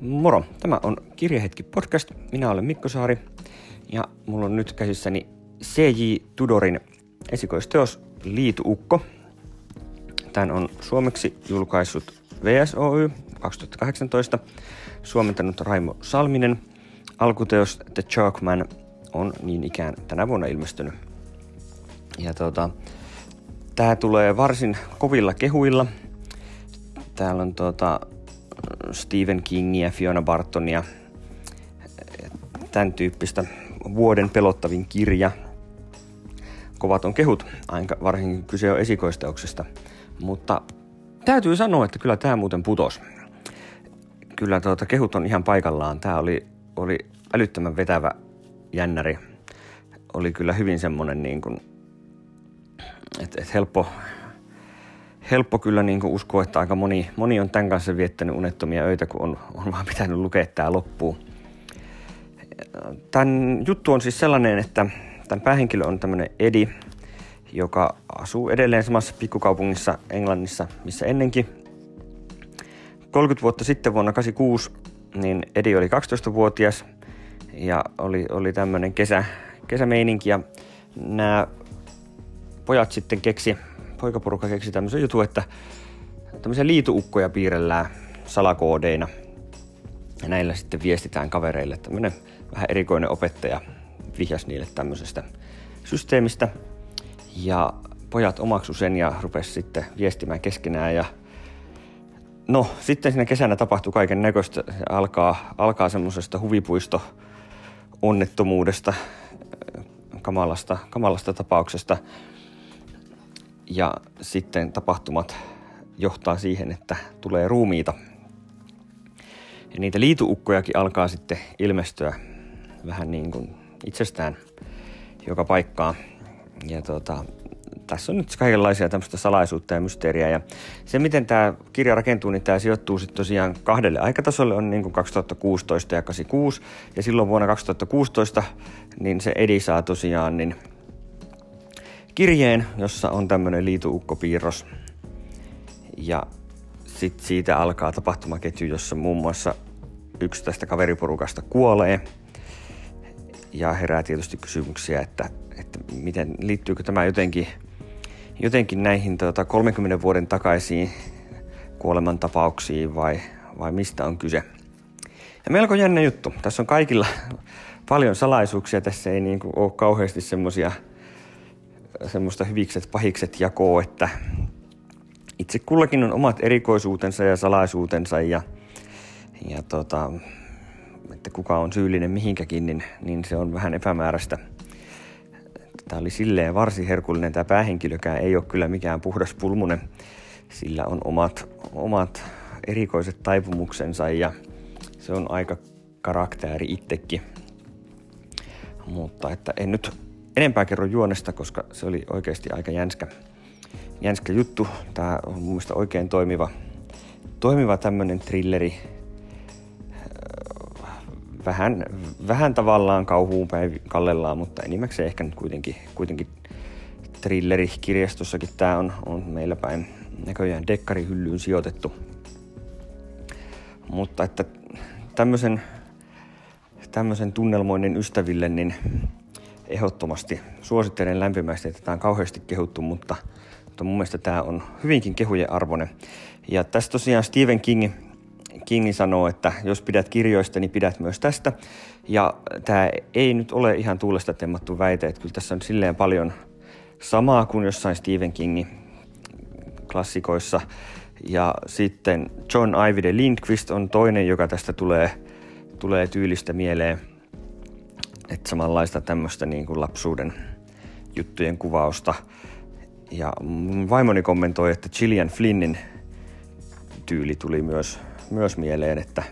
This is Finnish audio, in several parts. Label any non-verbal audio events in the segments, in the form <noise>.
Moro, tämä on Kirjahetki podcast. Minä olen Mikko Saari ja mulla on nyt käsissäni C.J. Tudorin esikoisteos Liituukko. Tän on suomeksi julkaissut VSOY 2018, suomentanut Raimo Salminen. Alkuteos The Chalkman on niin ikään tänä vuonna ilmestynyt. Ja tota, tää tulee varsin kovilla kehuilla. Täällä on tota, Stephen Kingia, Fiona Bartonia, tämän tyyppistä vuoden pelottavin kirja. Kovat on kehut, aika varsinkin kyse on esikoisteuksesta. Mutta täytyy sanoa, että kyllä tämä muuten putos. Kyllä tuota, kehut on ihan paikallaan. Tämä oli, oli älyttömän vetävä jännäri. Oli kyllä hyvin semmonen niin kuin, että et helppo, helppo kyllä niin kuin uskoa, että aika moni, moni on tämän kanssa viettänyt unettomia öitä, kun on, on vaan pitänyt lukea tämä loppuun. Tämän juttu on siis sellainen, että tämän päähenkilö on tämmöinen Edi, joka asuu edelleen samassa pikkukaupungissa Englannissa, missä ennenkin. 30 vuotta sitten vuonna 86, niin Edi oli 12-vuotias ja oli, oli tämmöinen kesä, kesämeininki ja nämä pojat sitten keksi poikaporukka keksi tämmöisen jutun, että tämmöisiä liituukkoja piirrellään salakoodeina. Ja näillä sitten viestitään kavereille. Tämmöinen vähän erikoinen opettaja vihjas niille tämmöisestä systeemistä. Ja pojat omaksu sen ja rupesi sitten viestimään keskenään. Ja no, sitten siinä kesänä tapahtui kaiken näköistä. Alkaa, alkaa semmoisesta huvipuisto onnettomuudesta, kamalasta, kamalasta tapauksesta – ja sitten tapahtumat johtaa siihen, että tulee ruumiita. Ja niitä liituukkojakin alkaa sitten ilmestyä vähän niin kuin itsestään joka paikkaa. Ja tota, tässä on nyt kaikenlaisia tämmöistä salaisuutta ja mysteeriä. Ja se, miten tämä kirja rakentuu, niin tämä sijoittuu sitten tosiaan kahdelle aikatasolle, on niin kuin 2016 ja 86. Ja silloin vuonna 2016 niin se Edi saa tosiaan niin kirjeen, jossa on tämmöinen liituukkopiirros. Ja sitten siitä alkaa tapahtumaketju, jossa muun muassa yksi tästä kaveriporukasta kuolee. Ja herää tietysti kysymyksiä, että, että miten liittyykö tämä jotenkin, jotenkin näihin tuota, 30 vuoden takaisiin kuolemantapauksiin vai, vai mistä on kyse. Ja melko jännä juttu. Tässä on kaikilla <laughs> paljon salaisuuksia. Tässä ei niin kuin ole kauheasti semmoisia semmoista hyvikset pahikset jakoa, että itse kullakin on omat erikoisuutensa ja salaisuutensa ja, ja tota, että kuka on syyllinen mihinkäkin, niin, niin se on vähän epämääräistä. Tämä oli silleen varsin herkullinen. Tämä päähenkilökään ei ole kyllä mikään puhdas pulmunen. Sillä on omat, omat erikoiset taipumuksensa ja se on aika karakteri itsekin. Mutta että en nyt enempää kerro juonesta, koska se oli oikeasti aika jänskä, jänskä juttu. Tämä on mun mielestä oikein toimiva, toimiva tämmöinen thrilleri. Vähän, vähän tavallaan kauhuun päin kallellaan, mutta enimmäkseen ehkä nyt kuitenkin, kuitenkin thrilleri kirjastossakin tämä on, on meillä päin näköjään dekkarihyllyyn sijoitettu. Mutta että tämmöisen, tämmöisen tunnelmoinen ystäville, niin ehdottomasti suosittelen lämpimästi, että tämä on kauheasti kehuttu, mutta, mutta mun mielestä tämä on hyvinkin kehujen arvoinen. Ja tässä tosiaan Stephen King, King sanoo, että jos pidät kirjoista, niin pidät myös tästä. Ja tämä ei nyt ole ihan tuulesta temmattu väite, että kyllä tässä on silleen paljon samaa kuin jossain Stephen Kingin klassikoissa. Ja sitten John Ivide Lindqvist on toinen, joka tästä tulee, tulee tyylistä mieleen – että samanlaista tämmöistä niin kuin lapsuuden juttujen kuvausta. Ja vaimoni kommentoi, että Gillian Flynnin tyyli tuli myös, myös mieleen, että,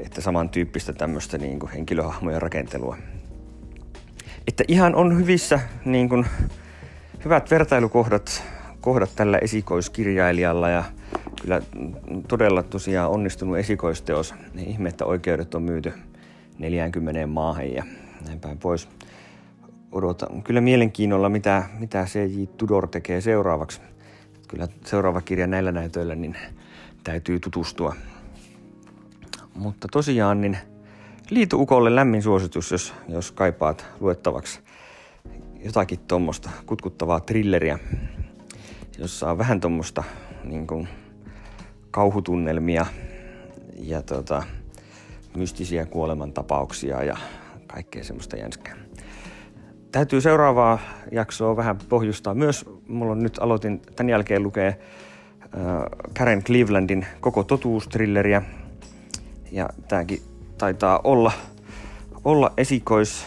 että samantyyppistä tämmöistä niin kuin henkilöhahmojen rakentelua. Että ihan on hyvissä niin kuin, hyvät vertailukohdat kohdat tällä esikoiskirjailijalla ja kyllä todella tosiaan onnistunut esikoisteos. Ihme, että oikeudet on myyty 40 maahan ja näin päin pois. Odotan kyllä mielenkiinnolla, mitä, mitä C.J. Tudor tekee seuraavaksi. Kyllä seuraava kirja näillä näytöillä niin täytyy tutustua. Mutta tosiaan niin liitu ukolle lämmin suositus, jos, jos kaipaat luettavaksi jotakin tuommoista kutkuttavaa trilleriä, jossa on vähän tuommoista niin kauhutunnelmia ja tota, mystisiä kuolemantapauksia ja kaikkea semmoista jänskää. Täytyy seuraavaa jaksoa vähän pohjustaa myös. Mulla on nyt aloitin tämän jälkeen lukee Karen Clevelandin koko totuustrilleriä. Ja tääkin taitaa olla, olla esikois,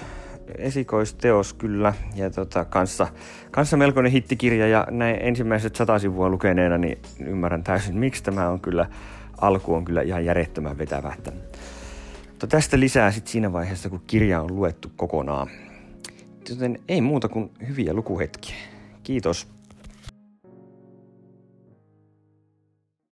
esikoisteos kyllä. Ja tota, kanssa, kanssa melkoinen hittikirja ja näin ensimmäiset sata sivua lukeneena niin ymmärrän täysin, miksi tämä on kyllä, alku on kyllä ihan järjettömän vetävä. Mutta tästä lisää sitten siinä vaiheessa, kun kirja on luettu kokonaan. Joten ei muuta kuin hyviä lukuhetkiä. Kiitos.